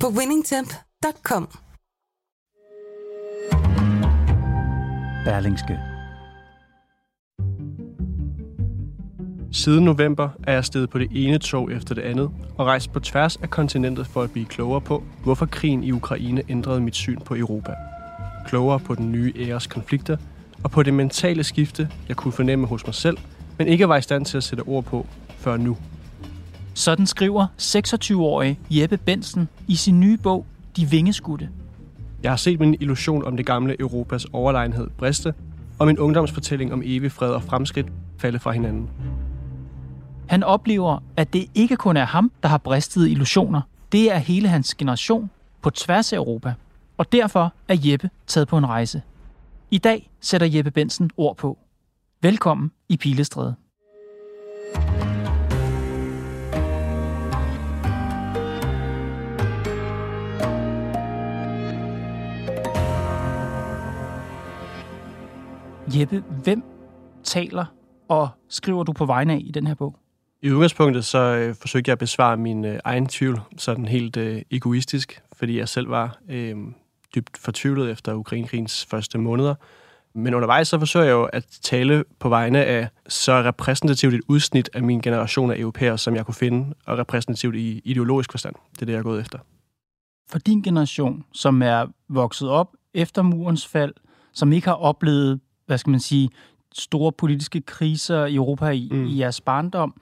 på winningtemp.com. Berlingske. Siden november er jeg steget på det ene tog efter det andet og rejst på tværs af kontinentet for at blive klogere på, hvorfor krigen i Ukraine ændrede mit syn på Europa. Klogere på den nye æres konflikter og på det mentale skifte, jeg kunne fornemme hos mig selv, men ikke var i stand til at sætte ord på før nu. Sådan skriver 26-årige Jeppe Bensen i sin nye bog De Vingeskudte. Jeg har set min illusion om det gamle Europas overlegenhed briste, og min ungdomsfortælling om evig fred og fremskridt falde fra hinanden. Han oplever, at det ikke kun er ham, der har bristet illusioner. Det er hele hans generation på tværs af Europa. Og derfor er Jeppe taget på en rejse. I dag sætter Jeppe Bensen ord på. Velkommen i Pilestræde. Jeppe, hvem taler og skriver du på vegne af i den her bog? I udgangspunktet så øh, forsøgte jeg at besvare min øh, egen tvivl, sådan helt øh, egoistisk, fordi jeg selv var øh, dybt fortvivlet efter Ukrainekrigens første måneder. Men undervejs så forsøger jeg jo at tale på vegne af så repræsentativt et udsnit af min generation af europæere, som jeg kunne finde, og repræsentativt i ideologisk forstand. Det er det, jeg er gået efter. For din generation, som er vokset op efter murens fald, som ikke har oplevet, hvad skal man sige, store politiske kriser i Europa i, mm. i jeres barndom,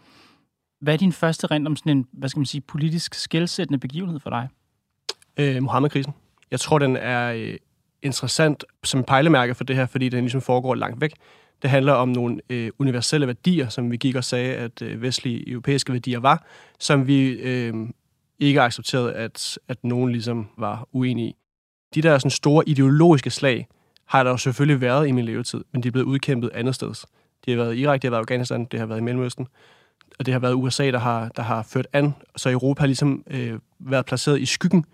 hvad er din første rent om sådan en, hvad skal man sige, politisk skældsættende begivenhed for dig? Øh, Mohammed-krisen. Jeg tror, den er øh, interessant som pejlemærke for det her, fordi den ligesom foregår langt væk. Det handler om nogle øh, universelle værdier, som vi gik og sagde, at øh, vestlige europæiske værdier var, som vi øh, ikke accepterede, at, at nogen ligesom var uenige i. De der sådan store ideologiske slag har der jo selvfølgelig været i min levetid, men de er blevet udkæmpet andet sted. De har været i Irak, det har været i Afghanistan, det har været i Mellemøsten, og det har været USA, der har, der har ført an. Så Europa har ligesom øh, været placeret i skyggen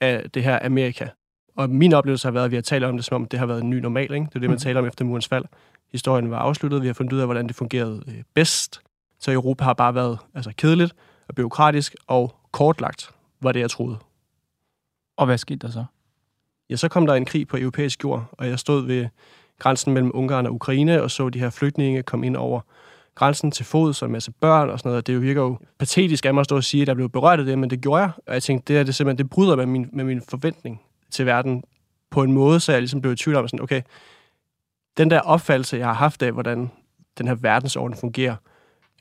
af det her Amerika. Og min oplevelse har været, at vi har talt om det, som om det har været en ny normal. Ikke? Det er det, man mm. taler om efter murens fald. Historien var afsluttet, vi har fundet ud af, hvordan det fungerede øh, bedst. Så Europa har bare været altså, kedeligt og byråkratisk og kortlagt, var det, jeg troede. Og hvad skete der så? Ja, så kom der en krig på europæisk jord, og jeg stod ved grænsen mellem Ungarn og Ukraine og så de her flygtninge komme ind over grænsen til fod, så en masse børn og sådan noget. Det virker jo patetisk af mig at stå og sige, at jeg blev berørt af det, men det gjorde jeg. Og jeg tænkte, det her det simpelthen, det bryder med min, med min forventning til verden på en måde, så jeg ligesom blev i tvivl om, sådan, okay, den der opfattelse, jeg har haft af, hvordan den her verdensorden fungerer,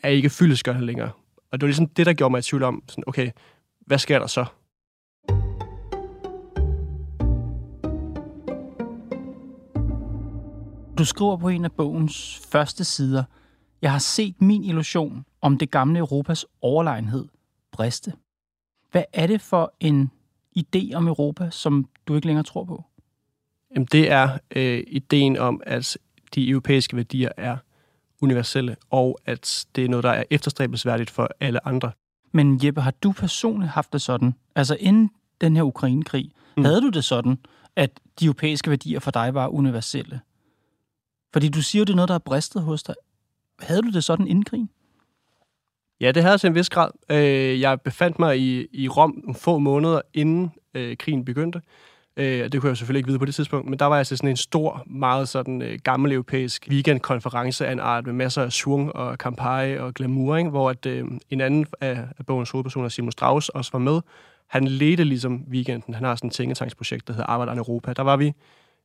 er ikke fyldesgørende længere. Og det var ligesom det, der gjorde mig i tvivl om, sådan, okay, hvad sker der så? Du skriver på en af bogens første sider, jeg har set min illusion om det gamle Europas overlegenhed briste. Hvad er det for en idé om Europa, som du ikke længere tror på? Jamen, det er øh, ideen om, at de europæiske værdier er universelle, og at det er noget, der er efterstræbelsesværdigt for alle andre. Men Jeppe, har du personligt haft det sådan? Altså inden den her Ukraine-krig, mm. havde du det sådan, at de europæiske værdier for dig var universelle? Fordi du siger jo, det er noget, der er bristet hos dig. Havde du det sådan inden krigen? Ja, det havde jeg til en vis grad. Øh, jeg befandt mig i, i Rom nogle få måneder, inden øh, krigen begyndte. Øh, det kunne jeg selvfølgelig ikke vide på det tidspunkt, men der var altså sådan en stor, meget sådan øh, gammel europæisk weekendkonference af en art med masser af swung og kampagne og glamour, ikke? hvor at, øh, en anden af, af bogens hovedpersoner, Simon Strauss, også var med. Han ledte ligesom weekenden. Han har sådan et tænketanksprojekt, der hedder Arbejde Europa. Der var vi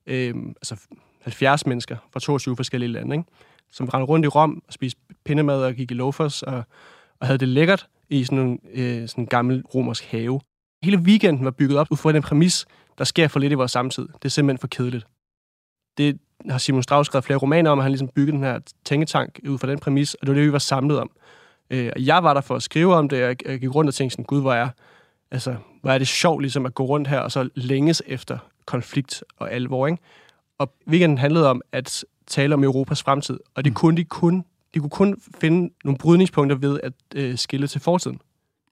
øh, altså 70 mennesker fra 22 forskellige lande, ikke? som rendte rundt i Rom og spiste pindemad og gik i loafers og, og havde det lækkert i sådan en øh, sådan en gammel romersk have. Hele weekenden var bygget op ud fra den præmis, der sker for lidt i vores samtid. Det er simpelthen for kedeligt. Det har Simon Strauss skrevet flere romaner om, at han ligesom bygget den her tænketank ud fra den præmis, og det var det, vi var samlet om. Øh, og jeg var der for at skrive om det, og jeg gik rundt og tænkte sådan, gud, hvor er altså, hvor er det sjovt ligesom at gå rundt her og så længes efter konflikt og alvor, ikke? Og weekenden handlede om at tale om Europas fremtid, og det mm. kunne de kun, de kunne kun finde nogle brydningspunkter ved at øh, skille til fortiden.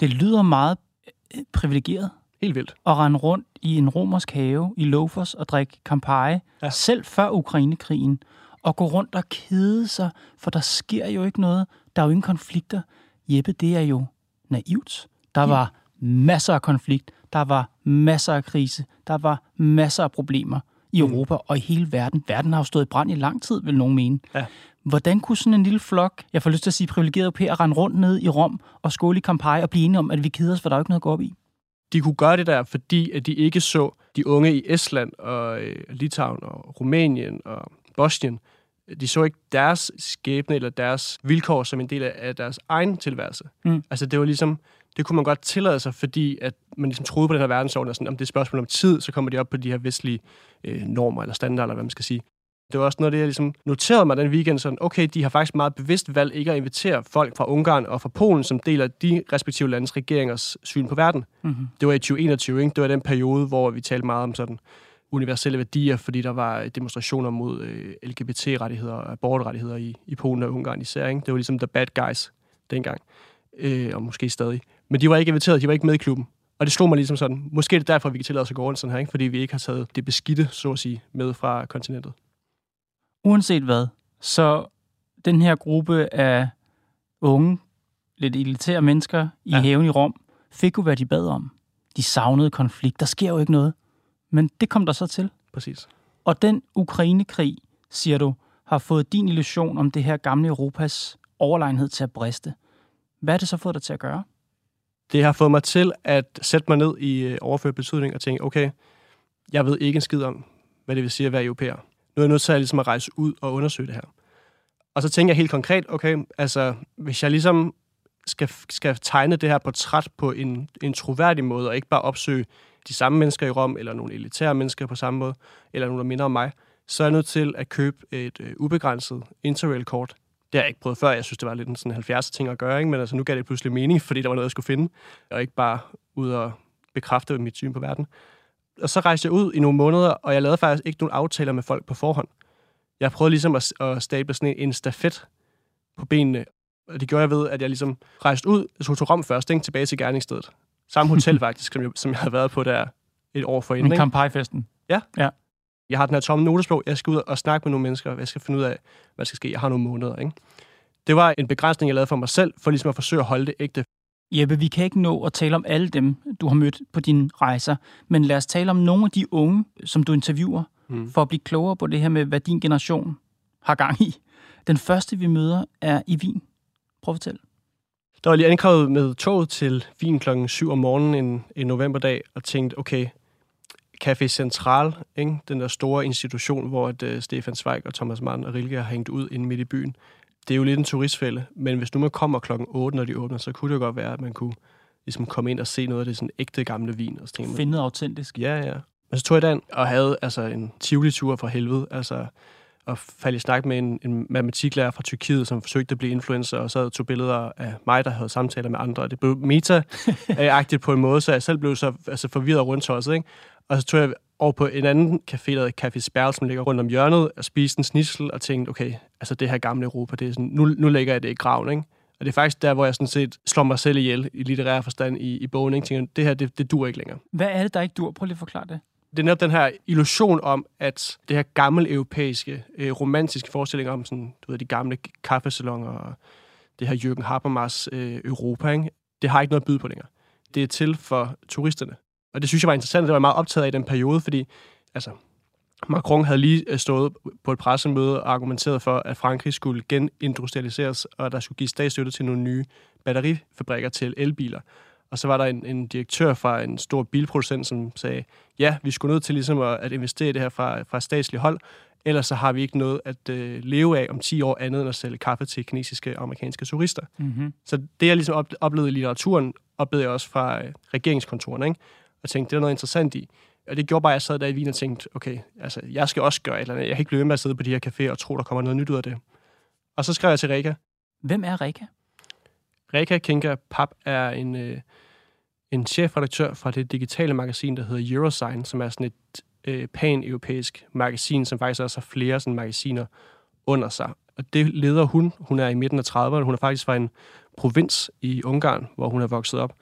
Det lyder meget øh, privilegeret. Helt vildt. At rende rundt i en romersk have i Lofos og drikke Campari, ja. selv før Ukrainekrigen, og gå rundt og kede sig, for der sker jo ikke noget. Der er jo ingen konflikter. Jeppe, det er jo naivt. Der var masser af konflikt, der var masser af krise, der var masser af problemer i mm. Europa og i hele verden. Verden har jo stået i brand i lang tid, vil nogen mene. Ja. Hvordan kunne sådan en lille flok, jeg får lyst til at sige privilegeret europæer, rende rundt ned i Rom og skåle i Campari og blive enige om, at vi keder os, for der er jo ikke noget at gå op i? De kunne gøre det der, fordi at de ikke så de unge i Estland og øh, Litauen og Rumænien og Bosnien. De så ikke deres skæbne eller deres vilkår som en del af deres egen tilværelse. Mm. Altså det var ligesom, det kunne man godt tillade sig, fordi at man ligesom troede på den her verdensorden, og sådan, om det er et spørgsmål om tid, så kommer de op på de her vestlige øh, normer eller standarder, eller hvad man skal sige. Det var også noget det, jeg ligesom noterede mig den weekend, sådan, okay, de har faktisk meget bevidst valgt ikke at invitere folk fra Ungarn og fra Polen, som deler de respektive landes regeringers syn på verden. Mm-hmm. Det var i 2021, ikke? Det var den periode, hvor vi talte meget om sådan universelle værdier, fordi der var demonstrationer mod øh, LGBT-rettigheder og abortrettigheder i, i Polen og Ungarn især. Ikke? Det var ligesom the bad guys dengang, øh, og måske stadig. Men de var ikke inviteret, de var ikke med i klubben. Og det slog mig ligesom sådan, måske er det derfor, vi kan tillade os at gå rundt sådan her, ikke? fordi vi ikke har taget det beskidte, så at sige, med fra kontinentet. Uanset hvad, så den her gruppe af unge, lidt elitære mennesker i ja. haven i Rom, fik jo, hvad de bad om. De savnede konflikt. Der sker jo ikke noget. Men det kom der så til. Præcis. Og den Ukraine-krig, siger du, har fået din illusion om det her gamle Europas overlegenhed til at briste. Hvad er det så fået dig til at gøre? Det har fået mig til at sætte mig ned i øh, overført betydning og tænke, okay, jeg ved ikke en skid om, hvad det vil sige at være europæer. Nu er jeg nødt til at, ligesom at rejse ud og undersøge det her. Og så tænker jeg helt konkret, okay, altså hvis jeg ligesom skal, skal tegne det her portræt på en, en troværdig måde, og ikke bare opsøge de samme mennesker i Rom, eller nogle elitære mennesker på samme måde, eller nogle, der minder om mig, så er jeg nødt til at købe et øh, ubegrænset interrail-kort. Det har jeg ikke prøvet før. Jeg synes, det var lidt en sådan 70 ting at gøre, ikke? men altså, nu gav det pludselig mening, fordi der var noget, jeg skulle finde, og ikke bare ud og bekræfte mit syn på verden. Og så rejste jeg ud i nogle måneder, og jeg lavede faktisk ikke nogen aftaler med folk på forhånd. Jeg prøvede ligesom at, at stable sådan en, en stafet på benene, og det gjorde jeg ved, at jeg ligesom rejste ud, skulle til Rom først, ikke? tilbage til gerningsstedet. Samme hotel faktisk, som jeg, som jeg havde været på der et år for inden. En Campari-festen? Ja. ja. Jeg har den her tomme notesbog. Jeg skal ud og snakke med nogle mennesker. Jeg skal finde ud af, hvad der skal ske. Jeg har nogle måneder. Ikke? Det var en begrænsning, jeg lavede for mig selv, for ligesom at forsøge at holde det ægte. Jeppe, vi kan ikke nå at tale om alle dem, du har mødt på dine rejser, men lad os tale om nogle af de unge, som du interviewer, mm. for at blive klogere på det her med, hvad din generation har gang i. Den første, vi møder, er i Wien. Prøv at fortælle. Der var lige ankommet med toget til Wien klokken 7 om morgenen en, en novemberdag, og tænkte, okay, Café Central, ikke? den der store institution, hvor at, uh, Stefan Zweig og Thomas Mann og Rilke har hængt ud inde midt i byen. Det er jo lidt en turistfælde, men hvis nu man kommer klokken 8, når de åbner, så kunne det jo godt være, at man kunne ligesom komme ind og se noget af det sådan ægte gamle vin. Og Finde noget autentisk. Ja, ja. Men så tog jeg den og havde altså en Tivoli-tur fra helvede. Altså, og faldt i snak med en, en matematiklærer fra Tyrkiet, som forsøgte at blive influencer, og så tog billeder af mig, der havde samtaler med andre. Og det blev meta-agtigt på en måde, så jeg selv blev så altså, forvirret rundt også, ikke? Og så tog jeg over på en anden café, der hedder Café Spærl, som ligger rundt om hjørnet, og spiste en snitsel og tænkte, okay, altså det her gamle Europa, det er sådan, nu, nu lægger jeg det i graven, ikke? Og det er faktisk der, hvor jeg sådan set slår mig selv ihjel i litterær forstand i, i bogen, ikke? Tænker, det her, det, det dur ikke længere. Hvad er det, der ikke dur? Prøv lige at forklare det det er netop den her illusion om, at det her gamle europæiske, øh, romantiske forestilling om sådan, du ved, de gamle kaffesalonger og det her Jürgen Habermas øh, Europa, ikke? det har ikke noget at byde på længere. Det er til for turisterne. Og det synes jeg var interessant, det var jeg meget optaget af i den periode, fordi altså, Macron havde lige øh, stået på et pressemøde og argumenteret for, at Frankrig skulle genindustrialiseres, og der skulle gives statsstøtte til nogle nye batterifabrikker til elbiler. Og så var der en, en direktør fra en stor bilproducent, som sagde, ja, vi skulle nødt til ligesom at, at investere i det her fra, fra statslig hold, ellers så har vi ikke noget at øh, leve af om 10 år andet end at sælge kaffe til kinesiske og amerikanske turister. Mm-hmm. Så det, jeg ligesom oplevede i litteraturen, oplevede jeg også fra øh, regeringskontorene, ikke? Og tænkte, det er noget interessant i. Og det gjorde bare, at jeg sad der i Wien og tænkte, okay, altså, jeg skal også gøre et eller andet. Jeg kan ikke blive ved med at sidde på de her caféer og tro, der kommer noget nyt ud af det. Og så skrev jeg til Rika. Hvem er Rika? Rika Kinka Pap er en, øh, en chefredaktør fra det digitale magasin, der hedder Eurosign, som er sådan et øh, pan-europæisk magasin, som faktisk også har flere sådan magasiner under sig. Og det leder hun. Hun er i midten af 30'erne. Hun er faktisk fra en provins i Ungarn, hvor hun er vokset op,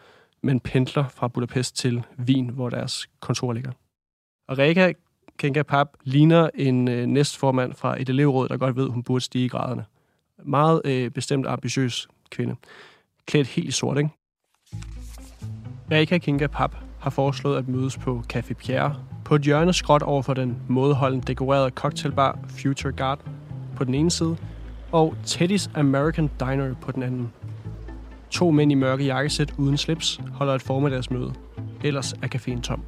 men pendler fra Budapest til Wien, hvor deres kontor ligger. Og Reka Kenga Pap ligner en øh, næstformand fra et elevråd, der godt ved, hun burde stige i graderne. Meget øh, bestemt ambitiøs kvinde. Klædt helt i sort, ikke? Reka Kinga Pap har foreslået at mødes på Café Pierre, på et hjørne skråt over for den mådeholden dekorerede cocktailbar Future Guard på den ene side, og Teddy's American Diner på den anden. To mænd i mørke jakkesæt uden slips holder et formiddagsmøde. Ellers er caféen tom.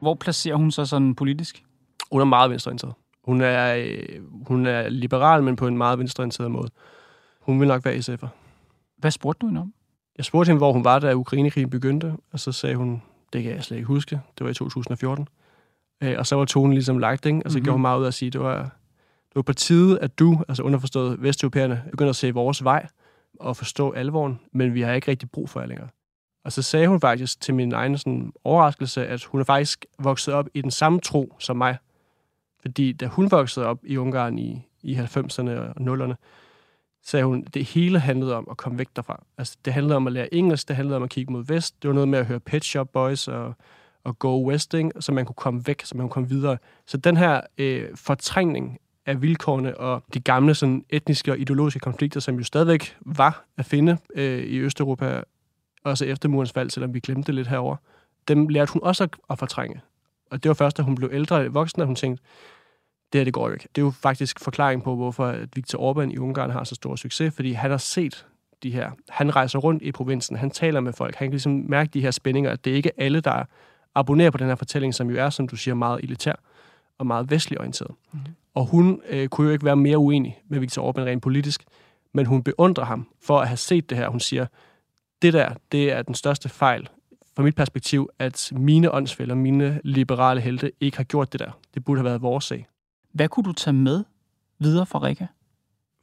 Hvor placerer hun sig sådan politisk? Hun er meget venstreorienteret. Hun er, øh, hun er liberal, men på en meget venstreorienteret måde. Hun vil nok være SF'er. Hvad spurgte du hende om? Jeg spurgte hende, hvor hun var, da Ukrainekrigen begyndte, og så sagde hun, det kan jeg slet ikke huske, det var i 2014. Øh, og så var tonen ligesom lagt, ikke? og så mm-hmm. gjorde hun meget ud af at sige, det var, det var på tide, at du, altså underforstået vesteuropæerne, begynder at se vores vej og forstå alvoren, men vi har ikke rigtig brug for jer længere. Og så sagde hun faktisk til min egen sådan, overraskelse, at hun er faktisk vokset op i den samme tro som mig. Fordi da hun voksede op i Ungarn i, i 90'erne og 0'erne, sagde hun, det hele handlede om at komme væk derfra. Altså, det handlede om at lære engelsk, det handlede om at kigge mod vest, det var noget med at høre Pet Shop Boys og, og Go Westing, så man kunne komme væk, så man kunne komme videre. Så den her øh, fortrængning af vilkårene og de gamle sådan, etniske og ideologiske konflikter, som jo stadigvæk var at finde øh, i Østeuropa, også efter murens fald, selvom vi glemte det lidt herover, dem lærte hun også at, fortrænge. Og det var først, da hun blev ældre og voksen, at hun tænkte, det her, det går jo ikke. Det er jo faktisk forklaring på, hvorfor at Viktor Orbán i Ungarn har så stor succes, fordi han har set de her. Han rejser rundt i provinsen, han taler med folk, han kan ligesom mærke de her spændinger, at det er ikke alle, der abonnerer på den her fortælling, som jo er, som du siger, meget elitær og meget vestlig orienteret. Mm. Og hun øh, kunne jo ikke være mere uenig med Viktor Orbán rent politisk, men hun beundrer ham for at have set det her. Hun siger, det der, det er den største fejl fra mit perspektiv, at mine åndsfælder, mine liberale helte, ikke har gjort det der. Det burde have været vores sag. Hvad kunne du tage med videre fra Rika?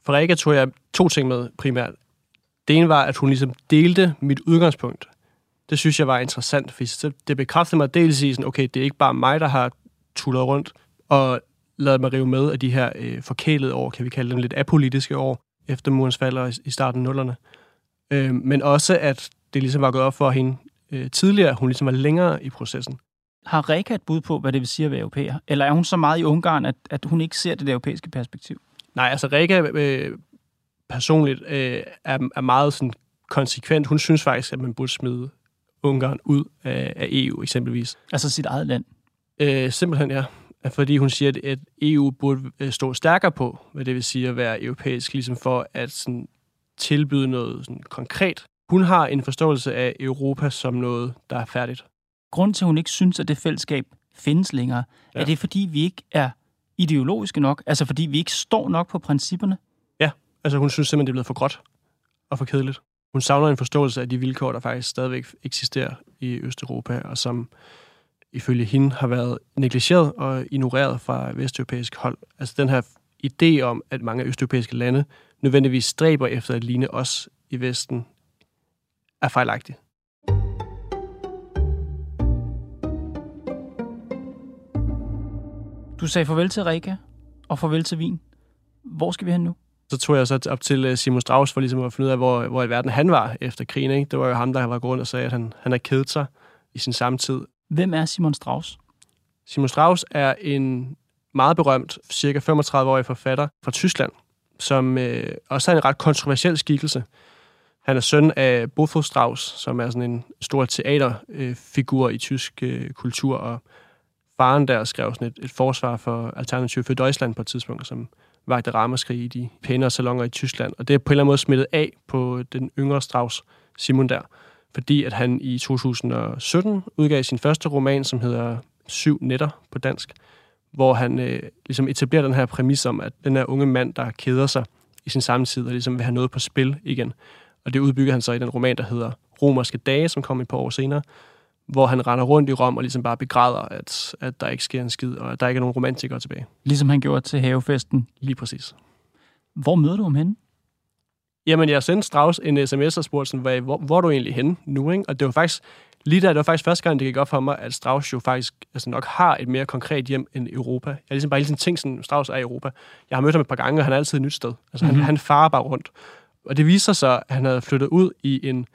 For Rika tog jeg to ting med primært. Det ene var, at hun ligesom delte mit udgangspunkt. Det synes jeg var interessant, for det bekræftede mig dels i, sådan, okay, det er ikke bare mig, der har tullet rundt og lavet mig rive med af de her øh, forkælede år, kan vi kalde dem lidt apolitiske år, efter murens fald i starten af nullerne. Øh, men også, at det ligesom var gået op for hende øh, tidligere, hun ligesom var længere i processen. Har Reka et bud på, hvad det vil sige at være europæer? Eller er hun så meget i Ungarn, at, at hun ikke ser det europæiske perspektiv? Nej, altså Reka øh, personligt øh, er, er meget sådan konsekvent. Hun synes faktisk, at man burde smide Ungarn ud af, af EU eksempelvis. Altså sit eget land? Øh, simpelthen, ja. Fordi hun siger, at EU burde øh, stå stærkere på, hvad det vil sige at være europæisk, ligesom for at sådan, tilbyde noget sådan, konkret. Hun har en forståelse af Europa som noget, der er færdigt. Grunden til, at hun ikke synes, at det fællesskab findes længere, ja. er det fordi, vi ikke er ideologiske nok? Altså fordi vi ikke står nok på principperne? Ja, altså hun synes simpelthen, det er blevet for gråt og for kedeligt. Hun savner en forståelse af de vilkår, der faktisk stadigvæk eksisterer i Østeuropa, og som ifølge hende har været negligeret og ignoreret fra vesteuropæisk hold. Altså den her idé om, at mange østeuropæiske lande nødvendigvis stræber efter at ligne os i Vesten, er fejlagtig. Du sagde farvel til Rika og farvel til Wien. Hvor skal vi hen nu? Så tog jeg så op til øh, Simon Strauss for ligesom at finde ud af, hvor, hvor i verden han var efter krigen. Ikke? Det var jo ham, der var gået og sagde, at han, han har kedet sig i sin samtid. Hvem er Simon Strauss? Simon Strauss er en meget berømt, cirka 35-årig forfatter fra Tyskland, som øh, også er en ret kontroversiel skikkelse. Han er søn af Bofo Strauss, som er sådan en stor teaterfigur øh, i tysk øh, kultur, og faren der skrev sådan et, et forsvar for Alternativ for Deutschland på et tidspunkt, som vagte ramaskrig i de pænere salonger i Tyskland. Og det er på en eller anden måde smittet af på den yngre Strauss, Simon der, fordi at han i 2017 udgav sin første roman, som hedder Syv Netter på dansk, hvor han øh, ligesom etablerer den her præmis om, at den her unge mand, der keder sig i sin samtid og ligesom vil have noget på spil igen. Og det udbygger han så i den roman, der hedder Romerske Dage, som kom et par år senere, hvor han render rundt i Rom og ligesom bare begræder, at, at der ikke sker en skid, og at der ikke er nogen romantikere tilbage. Ligesom han gjorde til havefesten. Lige præcis. Hvor møder du ham henne? Jamen, jeg sendte Strauss en sms og spurgte sådan, hvor, hvor er du egentlig henne nu? Ikke? Og det var faktisk, lige der, det var faktisk første gang, det gik op for mig, at Strauss jo faktisk altså nok har et mere konkret hjem end Europa. Jeg har ligesom bare hele tiden tænkt sådan, Strauss er i Europa. Jeg har mødt ham et par gange, og han er altid et nyt sted. Altså, mm-hmm. han, han farer bare rundt. Og det viser sig, at han havde flyttet ud i en,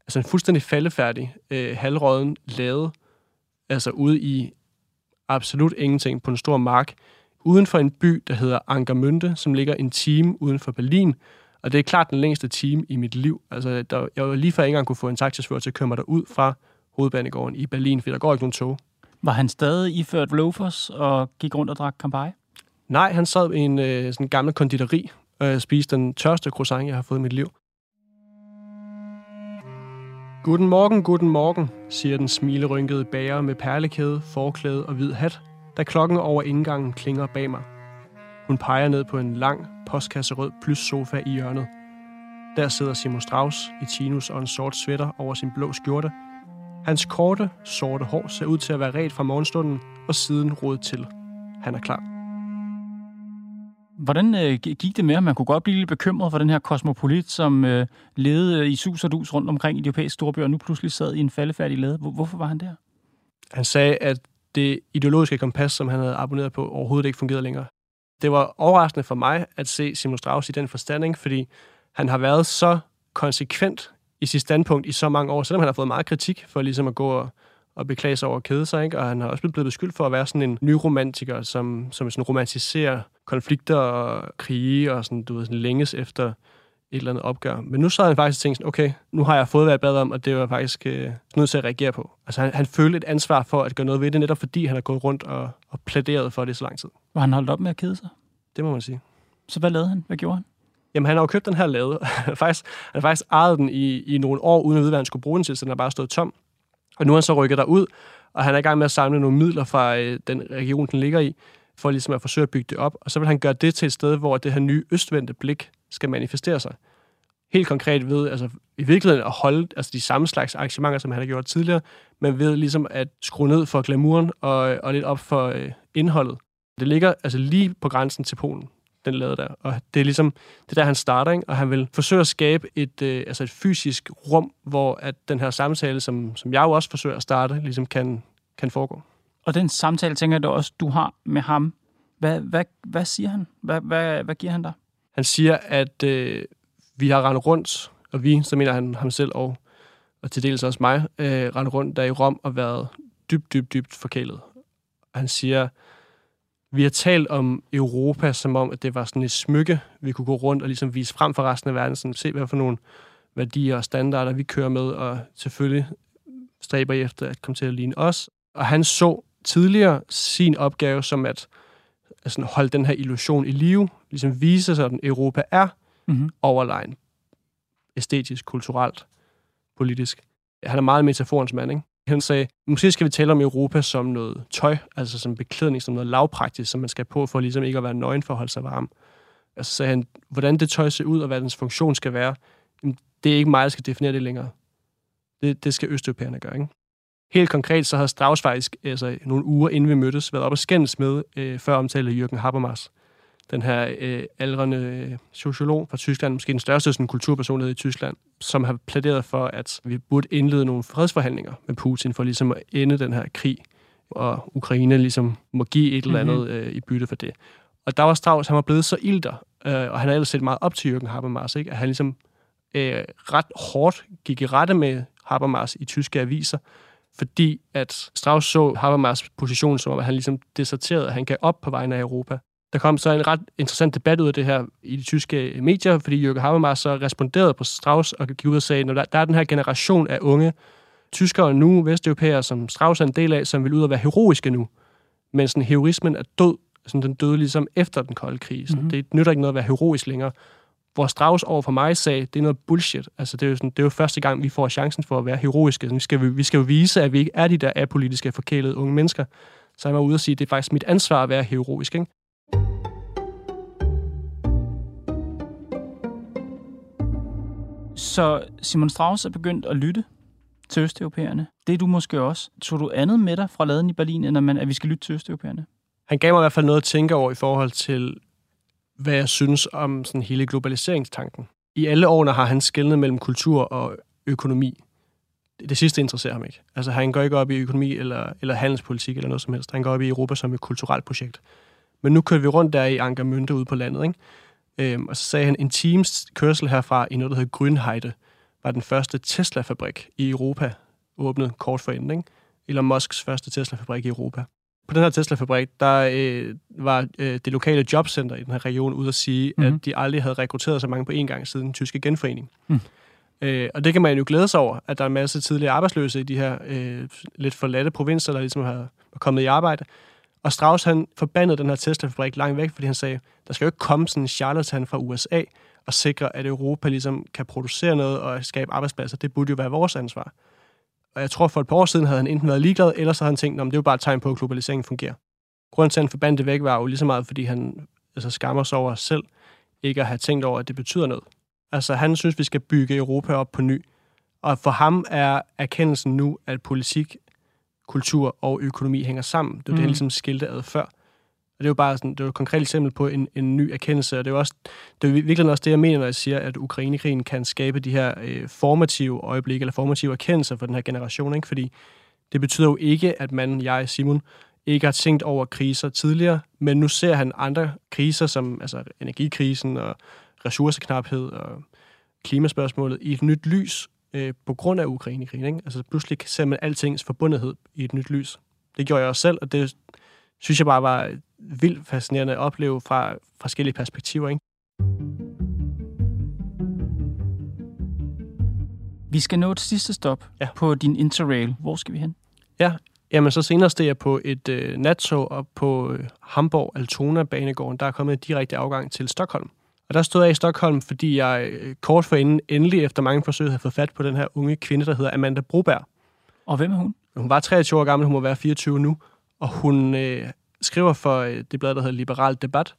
altså en fuldstændig faldefærdig, øh, halvråden lade, altså ude i absolut ingenting på en stor mark, uden for en by, der hedder Angermünde, som ligger en time uden for Berlin. Og det er klart den længste time i mit liv. Altså, der, jeg var lige før ikke engang kunne få en taxichauffør til at køre mig derud fra hovedbanegården i Berlin, fordi der går ikke nogen tog. Var han stadig iført loafers og gik rundt og drak Campari? Nej, han sad i en øh, sådan gammel konditori og spiste den tørste croissant, jeg har fået i mit liv. Guten morgen, guten morgen, siger den smilerynkede bager med perlekæde, forklæde og hvid hat, da klokken over indgangen klinger bag mig. Hun peger ned på en lang, postkasserød plus sofa i hjørnet. Der sidder Simon Strauss i tinus og en sort sweater over sin blå skjorte. Hans korte, sorte hår ser ud til at være ret fra morgenstunden, og siden rodet til. Han er klar. Hvordan øh, gik det med, at man kunne godt blive lidt bekymret for den her kosmopolit, som øh, levede i sus og dus rundt omkring i de europæiske storbyer, og nu pludselig sad i en faldefærdig lade? Hvorfor var han der? Han sagde, at det ideologiske kompas, som han havde abonneret på, overhovedet ikke fungerede længere. Det var overraskende for mig at se Simon Strauss i den forstanding, fordi han har været så konsekvent i sit standpunkt i så mange år, selvom han har fået meget kritik for ligesom at gå og, og beklage sig over at kede sig, ikke? og han har også blevet beskyldt for at være sådan en ny romantiker, som, som sådan romantiserer konflikter og krige og sådan, du ved, sådan længes efter et eller andet opgør. Men nu så han faktisk tænkt sådan, okay, nu har jeg fået, hvad jeg bad om, og det var faktisk øh, nødt til at reagere på. Altså han, han følte et ansvar for at gøre noget ved det, netop fordi han har gået rundt og, og plæderet for det så lang tid. Var han holdt op med at kede sig? Det må man sige. Så hvad lavede han? Hvad gjorde han? Jamen, han har jo købt den her lade. faktisk, han har faktisk ejet den i, i nogle år, uden at vide, hvad han skulle bruge den til, så den har bare stået tom. Og nu er han så rykket derud, og han er i gang med at samle nogle midler fra øh, den region, den ligger i, for ligesom at forsøge at bygge det op. Og så vil han gøre det til et sted, hvor det her nye østvendte blik skal manifestere sig. Helt konkret ved, altså i virkeligheden at holde altså, de samme slags arrangementer, som han har gjort tidligere, men ved ligesom at skrue ned for glamouren og, og lidt op for øh, indholdet. Det ligger altså lige på grænsen til Polen den lavede der. Og det er ligesom, det der han starter, ikke? og han vil forsøge at skabe et, øh, altså et fysisk rum, hvor at den her samtale, som, som jeg jo også forsøger at starte, ligesom kan, kan foregå. Og den samtale, tænker jeg også, du har med ham. Hvad, hvad, hvad siger han? Hvad, hvad, hvad giver han dig? Han siger, at øh, vi har rendt rundt, og vi, så mener han ham selv og, og til dels også mig, øh, rendt rundt der i Rom og været dybt, dybt, dybt forkælet. Han siger, vi har talt om Europa som om, at det var sådan et smykke, vi kunne gå rundt og ligesom vise frem for resten af verden. Sådan, se, hvad for nogle værdier og standarder, vi kører med, og selvfølgelig stræber efter at komme til at ligne os. Og han så tidligere sin opgave som at altså, holde den her illusion i live, ligesom vise sig, at Europa er mm-hmm. overlegen. Æstetisk, kulturelt, politisk. Han er meget metaforens mand, ikke? Han sagde, måske skal vi tale om Europa som noget tøj, altså som beklædning, som noget lavpraktisk, som man skal på for ligesom ikke at være nøgen for at holde sig varm. Og så sagde han, hvordan det tøj ser ud, og hvad dens funktion skal være, det er ikke mig, der skal definere det længere. Det, det skal østeuropæerne gøre, ikke? Helt konkret, så havde Strauss faktisk altså, nogle uger inden vi mødtes, været op og skændes med øh, før omtalte Jürgen Habermas den her øh, aldrende øh, sociolog fra Tyskland, måske den største sådan, kulturpersonlighed i Tyskland, som har plæderet for, at vi burde indlede nogle fredsforhandlinger med Putin for ligesom at ende den her krig, og Ukraine ligesom må give et eller andet mm-hmm. øh, i bytte for det. Og der var Strauss, han var blevet så ilter, øh, og han har ellers set meget op til Jürgen Habermas, ikke? at han ligesom øh, ret hårdt gik i rette med Habermas i tyske aviser, fordi at Strauss så Habermas position som om, at han ligesom deserterede, at han gav op på vegne af Europa. Der kom så en ret interessant debat ud af det her i de tyske medier, fordi Jürgen Habermas så responderede på Strauss og gik ud og sagde, at der er den her generation af unge tyskere nu, vesteuropæere, som Strauss er en del af, som vil ud og være heroiske nu. Men sådan, heroismen er død. Sådan, den døde ligesom efter den kolde krig. Sådan, mm-hmm. Det nytter ikke noget at være heroisk længere. Hvor Strauss over for mig sagde, det er noget bullshit. Altså, det, er jo sådan, det er jo første gang, vi får chancen for at være heroiske. Så vi, skal, vi skal jo vise, at vi ikke er de der apolitiske, forkælede unge mennesker. Så jeg var ude og sige, at det er faktisk mit ansvar at være heroisk. Ikke? Så Simon Strauss er begyndt at lytte til østeuropæerne. Det er du måske også. Tog du andet med dig fra laden i Berlin, end at, man, at vi skal lytte til østeuropæerne? Han gav mig i hvert fald noget at tænke over i forhold til, hvad jeg synes om sådan hele globaliseringstanken. i alle årene har han skældnet mellem kultur og økonomi. Det, sidste interesserer ham ikke. Altså, han går ikke op i økonomi eller, eller handelspolitik eller noget som helst. Han går op i Europa som et kulturelt projekt. Men nu kørte vi rundt der i Ankermünde ude på landet, ikke? Øhm, og så sagde han, en teams kørsel herfra i noget, der hedder Grünheide, var den første Tesla-fabrik i Europa, åbnet kort for inden, ikke? Elon Musks første Tesla-fabrik i Europa. På den her Tesla-fabrik, der øh, var øh, det lokale jobcenter i den her region ude at sige, mm-hmm. at de aldrig havde rekrutteret så mange på en gang siden den tyske genforening. Mm. Øh, og det kan man jo glæde sig over, at der er en masse tidligere arbejdsløse i de her øh, lidt forladte provinser, der ligesom har kommet i arbejde. Og Strauss, han forbandede den her Tesla-fabrik langt væk, fordi han sagde, der skal jo ikke komme sådan en charlatan fra USA og sikre, at Europa ligesom kan producere noget og skabe arbejdspladser. Det burde jo være vores ansvar. Og jeg tror, for et par år siden havde han enten været ligeglad, eller så havde han tænkt, at det er jo bare et tegn på, at globaliseringen fungerer. Grunden til, at han forbandede det væk, var jo lige så meget, fordi han altså, skammer sig over selv, ikke at have tænkt over, at det betyder noget. Altså, han synes, vi skal bygge Europa op på ny. Og for ham er erkendelsen nu, at politik, kultur og økonomi hænger sammen. Det er mm. det, han ligesom skilte ad før. Og det er jo bare sådan, det er jo et konkret eksempel på en, en ny erkendelse, og det er jo også, det er virkelig også det, jeg mener, når jeg siger, at Ukrainekrigen kan skabe de her øh, formative øjeblikke, eller formative erkendelser for den her generation, ikke? fordi det betyder jo ikke, at man, jeg, Simon, ikke har tænkt over kriser tidligere, men nu ser han andre kriser, som altså energikrisen og ressourceknaphed og klimaspørgsmålet, i et nyt lys øh, på grund af Ukrainekrigen. Ikke? Altså pludselig ser man altings forbundethed i et nyt lys. Det gjorde jeg også selv, og det synes jeg bare var vildt fascinerende at opleve fra forskellige perspektiver. Ikke? Vi skal nå et sidste stop ja. på din Interrail. Hvor skal vi hen? Ja, jamen så senere steg jeg på et øh, nattog op på øh, Hamburg Altona banegården. Der er kommet en direkte afgang til Stockholm. Og der stod jeg i Stockholm, fordi jeg øh, kort forinden endelig efter mange forsøg havde fået fat på den her unge kvinde, der hedder Amanda Broberg. Og hvem er hun? Hun var 23 år gammel, hun må være 24 nu, og hun øh, skriver for øh, det blad, der hedder Liberal Debat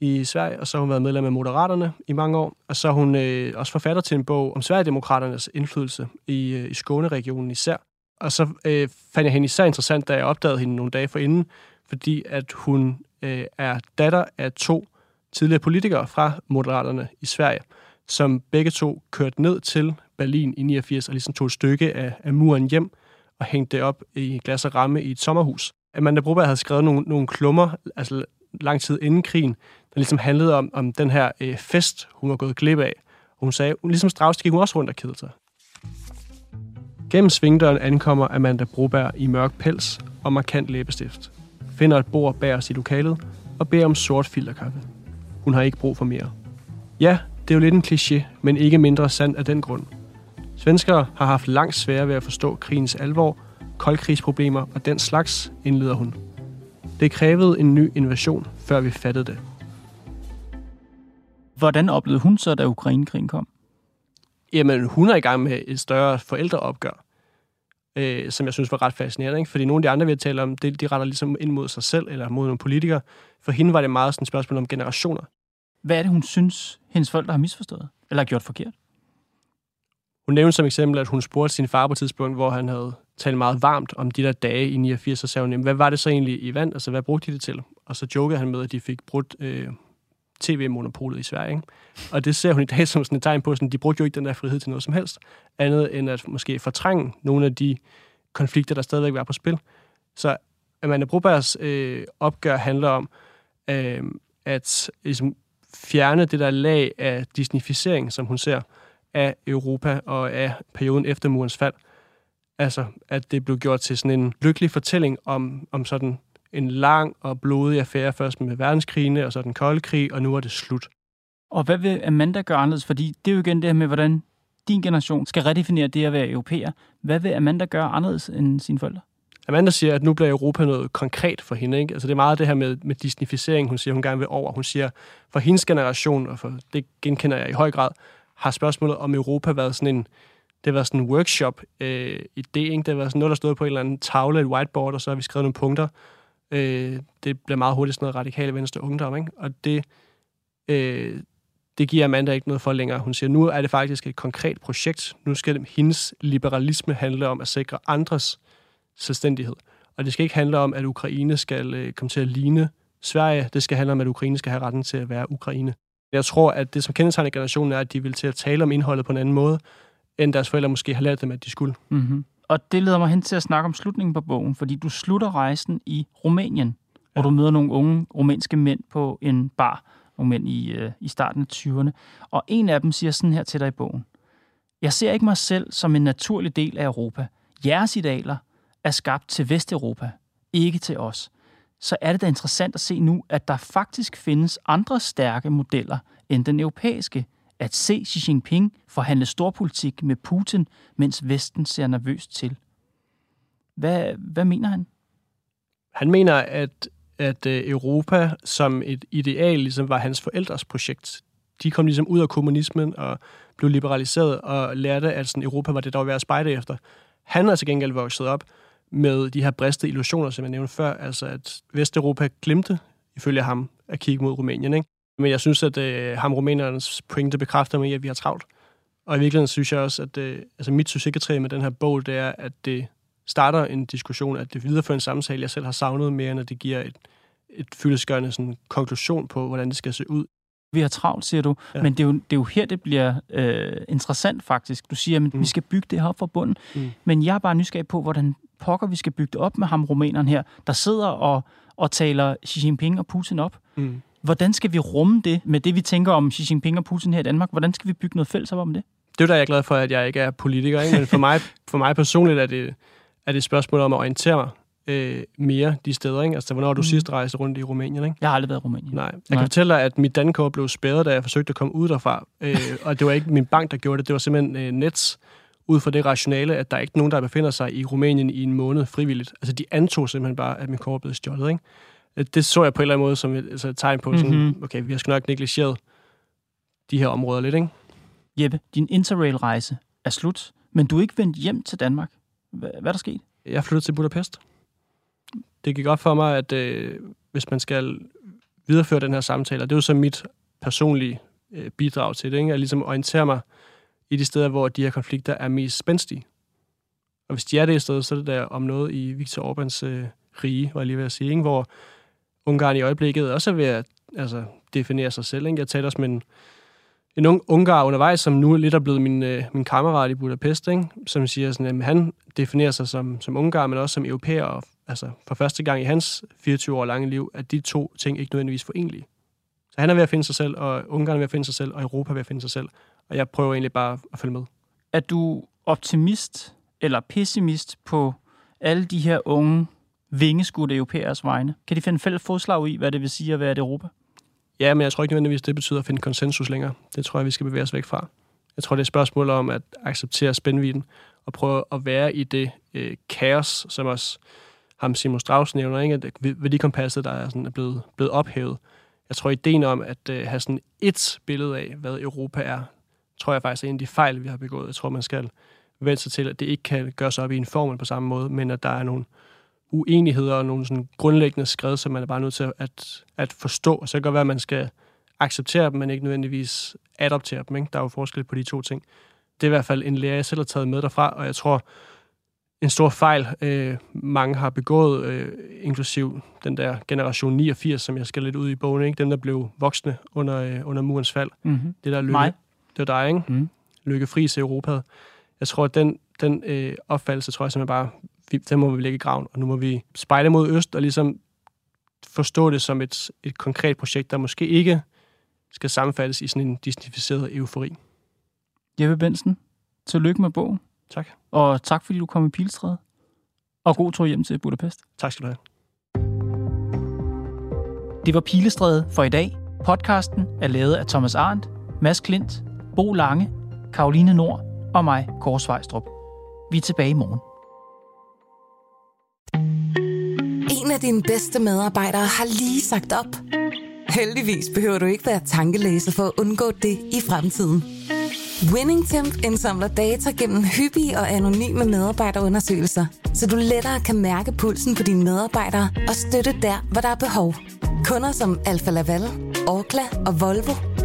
i Sverige, og så har hun været medlem af Moderaterne i mange år, og så er hun øh, også forfatter til en bog om Sverigedemokraternes indflydelse i, øh, i Skåne-regionen især. Og så øh, fandt jeg hende især interessant, da jeg opdagede hende nogle dage forinden, fordi at hun øh, er datter af to tidligere politikere fra Moderaterne i Sverige, som begge to kørte ned til Berlin i 89 og ligesom tog et stykke af, af muren hjem og hængte det op i glas og ramme i et sommerhus. Amanda Broberg havde skrevet nogle, nogle klummer, altså lang tid inden krigen, der ligesom handlede om, om den her øh, fest, hun var gået glip af. Og hun sagde, ligesom Strauss, gik hun også rundt og kedede sig. Gennem svingdøren ankommer Amanda Broberg i mørk pels og markant læbestift. Finder et bord bag os i lokalet og beder om sort filterkaffe. Hun har ikke brug for mere. Ja, det er jo lidt en kliché, men ikke mindre sand af den grund. Svenskere har haft langt svære ved at forstå krigens alvor, koldkrigsproblemer og den slags, indleder hun. Det krævede en ny invasion, før vi fattede det. Hvordan oplevede hun så, da Ukrainekrigen kom? Jamen, hun er i gang med et større forældreopgør, øh, som jeg synes var ret fascinerende. Ikke? Fordi nogle af de andre, vi har talt om, de, de retter ligesom ind mod sig selv eller mod nogle politikere. For hende var det meget sådan et spørgsmål om generationer. Hvad er det, hun synes, hendes forældre har misforstået? Eller har gjort forkert? Hun nævnte som eksempel, at hun spurgte sin far på et tidspunkt, hvor han havde talt meget varmt om de der dage i 89, og sagde hun, hvad var det så egentlig i vand? Altså, hvad brugte de det til? Og så jokede han med, at de fik brudt øh, tv-monopolet i Sverige. Ikke? Og det ser hun i dag som sådan et tegn på, at de brugte jo ikke den der frihed til noget som helst, andet end at måske fortrænge nogle af de konflikter, der stadigvæk var på spil. Så Amanda Brobergs øh, opgør handler om øh, at ligesom, fjerne det der lag af disnificering, som hun ser af Europa og af perioden efter murens fald. Altså, at det blev gjort til sådan en lykkelig fortælling om, om sådan en lang og blodig affære, først med verdenskrigene og så den kolde krig, og nu er det slut. Og hvad vil Amanda gøre anderledes? Fordi det er jo igen det her med, hvordan din generation skal redefinere det at være europæer. Hvad vil Amanda gøre anderledes end sine forældre? Amanda siger, at nu bliver Europa noget konkret for hende. Ikke? Altså det er meget det her med, med disnificering, hun siger, hun gerne vil over. Hun siger, for hendes generation, og for det genkender jeg i høj grad, har spørgsmålet om Europa været sådan en, det var sådan en workshop øh, idé, ikke? Det var sådan noget, der stod på en eller anden tavle, et whiteboard, og så har vi skrevet nogle punkter. Øh, det bliver meget hurtigt sådan noget radikale venstre ungdom, ikke? Og det, øh, det giver Amanda ikke noget for længere. Hun siger, nu er det faktisk et konkret projekt. Nu skal hendes liberalisme handle om at sikre andres selvstændighed. Og det skal ikke handle om, at Ukraine skal øh, komme til at ligne Sverige. Det skal handle om, at Ukraine skal have retten til at være Ukraine. Jeg tror, at det, som kendetegner generationen, er, at de vil til at tale om indholdet på en anden måde, end deres forældre måske har lært dem, at de skulle. Mm-hmm. Og det leder mig hen til at snakke om slutningen på bogen, fordi du slutter rejsen i Rumænien, hvor du møder nogle unge rumænske mænd på en bar, nogle mænd i, øh, i starten af 20'erne. Og en af dem siger sådan her til dig i bogen. Jeg ser ikke mig selv som en naturlig del af Europa. Jeres idealer er skabt til Vesteuropa, ikke til os. Så er det da interessant at se nu, at der faktisk findes andre stærke modeller end den europæiske. At se Xi Jinping forhandle storpolitik med Putin, mens Vesten ser nervøst til. Hvad, hvad mener han? Han mener, at, at øh, Europa som et ideal ligesom var hans forældres projekt. De kom ligesom ud af kommunismen og blev liberaliseret og lærte, at sådan, Europa var det, der var værd at spejde efter. Han er til gengæld vokset op med de her briste illusioner, som jeg nævnte før, altså at Vesteuropa glemte, ifølge ham, at kigge mod Rumænien. Ikke? Men jeg synes, at øh, ham rumænernes pointe bekræfter mig i, at vi har travlt. Og i virkeligheden synes jeg også, at øh, altså mit succeskriterium med den her bog, det er, at det starter en diskussion, at det viderefører en samtale, jeg selv har savnet mere, end at det giver et, et fyldesgørende sådan, konklusion på, hvordan det skal se ud. Vi har travlt, siger du. Ja. Men det er, jo, det er jo her, det bliver øh, interessant faktisk. Du siger, at mm. vi skal bygge det her op fra bunden. Mm. Men jeg er bare nysgerrig på, hvordan pokker vi skal bygge det op med ham, rumæneren her, der sidder og, og taler Xi Jinping og Putin op. Mm. Hvordan skal vi rumme det med det, vi tænker om Xi Jinping og Putin her i Danmark? Hvordan skal vi bygge noget fælles op om det? Det er der, jeg er glad for, at jeg ikke er politiker. Ikke? Men for mig, for mig personligt er det, er det et spørgsmål om at orientere mig øh, mere de steder. Ikke? Altså, hvornår du mm. sidst rejste rundt i Rumænien? Ikke? Jeg har aldrig været i Rumænien. Nej. Jeg Nej. kan fortælle dig, at mit dankort blev spærret, da jeg forsøgte at komme ud derfra. Øh, og det var ikke min bank, der gjorde det. Det var simpelthen øh, Nets, ud fra det rationale, at der er ikke nogen, der befinder sig i Rumænien i en måned frivilligt. Altså, de antog simpelthen bare, at min kort blev stjålet. Ikke? Øh, det så jeg på en eller anden måde som et, altså et tegn på, mm-hmm. sådan, mhm. okay, vi har sgu nok negligeret de her områder lidt, ikke? Jeppe, din interrail-rejse er slut, men du er ikke vendt hjem til Danmark. Hvad, hvad er der sket? Jeg flyttede til Budapest. Det gik op for mig, at øh, hvis man skal videreføre den her samtale, og det er jo så mit personlige øh, bidrag til det, ikke? at ligesom orientere mig i de steder, hvor de her konflikter er mest spændstige. Og hvis de er det i stedet, så er det der om noget i Viktor Orbáns øh, rige, var jeg lige ved at sige, ikke? hvor Ungarn i øjeblikket også er ved at altså, definere sig selv. Ikke? Jeg talte også med en, en ung ungar undervejs, som nu lidt er blevet min, øh, min kammerat i Budapest, ikke? som siger, sådan, at han definerer sig som, som ungar, men også som europæer, og altså, for første gang i hans 24 år lange liv, at de to ting ikke nødvendigvis forenlige. Så han er ved at finde sig selv, og Ungarn er ved at finde sig selv, og Europa er ved at finde sig selv. Og jeg prøver egentlig bare at følge med. Er du optimist eller pessimist på alle de her unge vingeskudte europæers vegne? Kan de finde fælles fodslag i, hvad det vil sige at være et Europa? Ja, men jeg tror ikke nødvendigvis, det betyder at finde konsensus længere. Det tror jeg, vi skal bevæge os væk fra. Jeg tror, det er et spørgsmål om at acceptere spændviden og prøve at være i det øh, kaos, som også ham Simon Strauss nævner, ikke? at værdikompasset, der er, sådan, er blevet, blevet ophævet. Jeg tror, ideen om at øh, have sådan et billede af, hvad Europa er, tror jeg faktisk er en af de fejl, vi har begået. Jeg tror, man skal vende sig til, at det ikke kan gøres op i en formel på samme måde, men at der er nogle uenigheder og nogle sådan grundlæggende skred, som man er bare nødt til at, at forstå. Og så kan det godt være, at man skal acceptere dem, men ikke nødvendigvis adoptere dem. Ikke? Der er jo forskel på de to ting. Det er i hvert fald en lære, jeg selv har taget med derfra, og jeg tror, en stor fejl, øh, mange har begået, øh, inklusiv den der generation 89, som jeg skal lidt ud i bogen, ikke? dem der blev voksne under, øh, under murens fald. Mm-hmm. Det der lykke, Mig. Det var dig, ikke? Mm. Lykke fri til Europa. Jeg tror, at den, den øh, opfattelse, tror jeg simpelthen bare, vi, den må vi lægge i graven, og nu må vi spejle mod øst og ligesom forstå det som et, et konkret projekt, der måske ikke skal sammenfattes i sådan en disnificeret eufori. Jeppe Bensen, tillykke med bogen. Tak. Og tak, fordi du kom i Pilstræde. Og god tur hjem til Budapest. Tak skal du have. Det var Pilestræde for i dag. Podcasten er lavet af Thomas Arndt, Mads Klint, Bo Lange, Karoline Nord og mig, Kåre Svejstrup. Vi er tilbage i morgen. En af dine bedste medarbejdere har lige sagt op. Heldigvis behøver du ikke være tankelæser for at undgå det i fremtiden. WinningTemp indsamler data gennem hyppige og anonyme medarbejderundersøgelser, så du lettere kan mærke pulsen på dine medarbejdere og støtte der, hvor der er behov. Kunder som Alfa Laval, Orkla og Volvo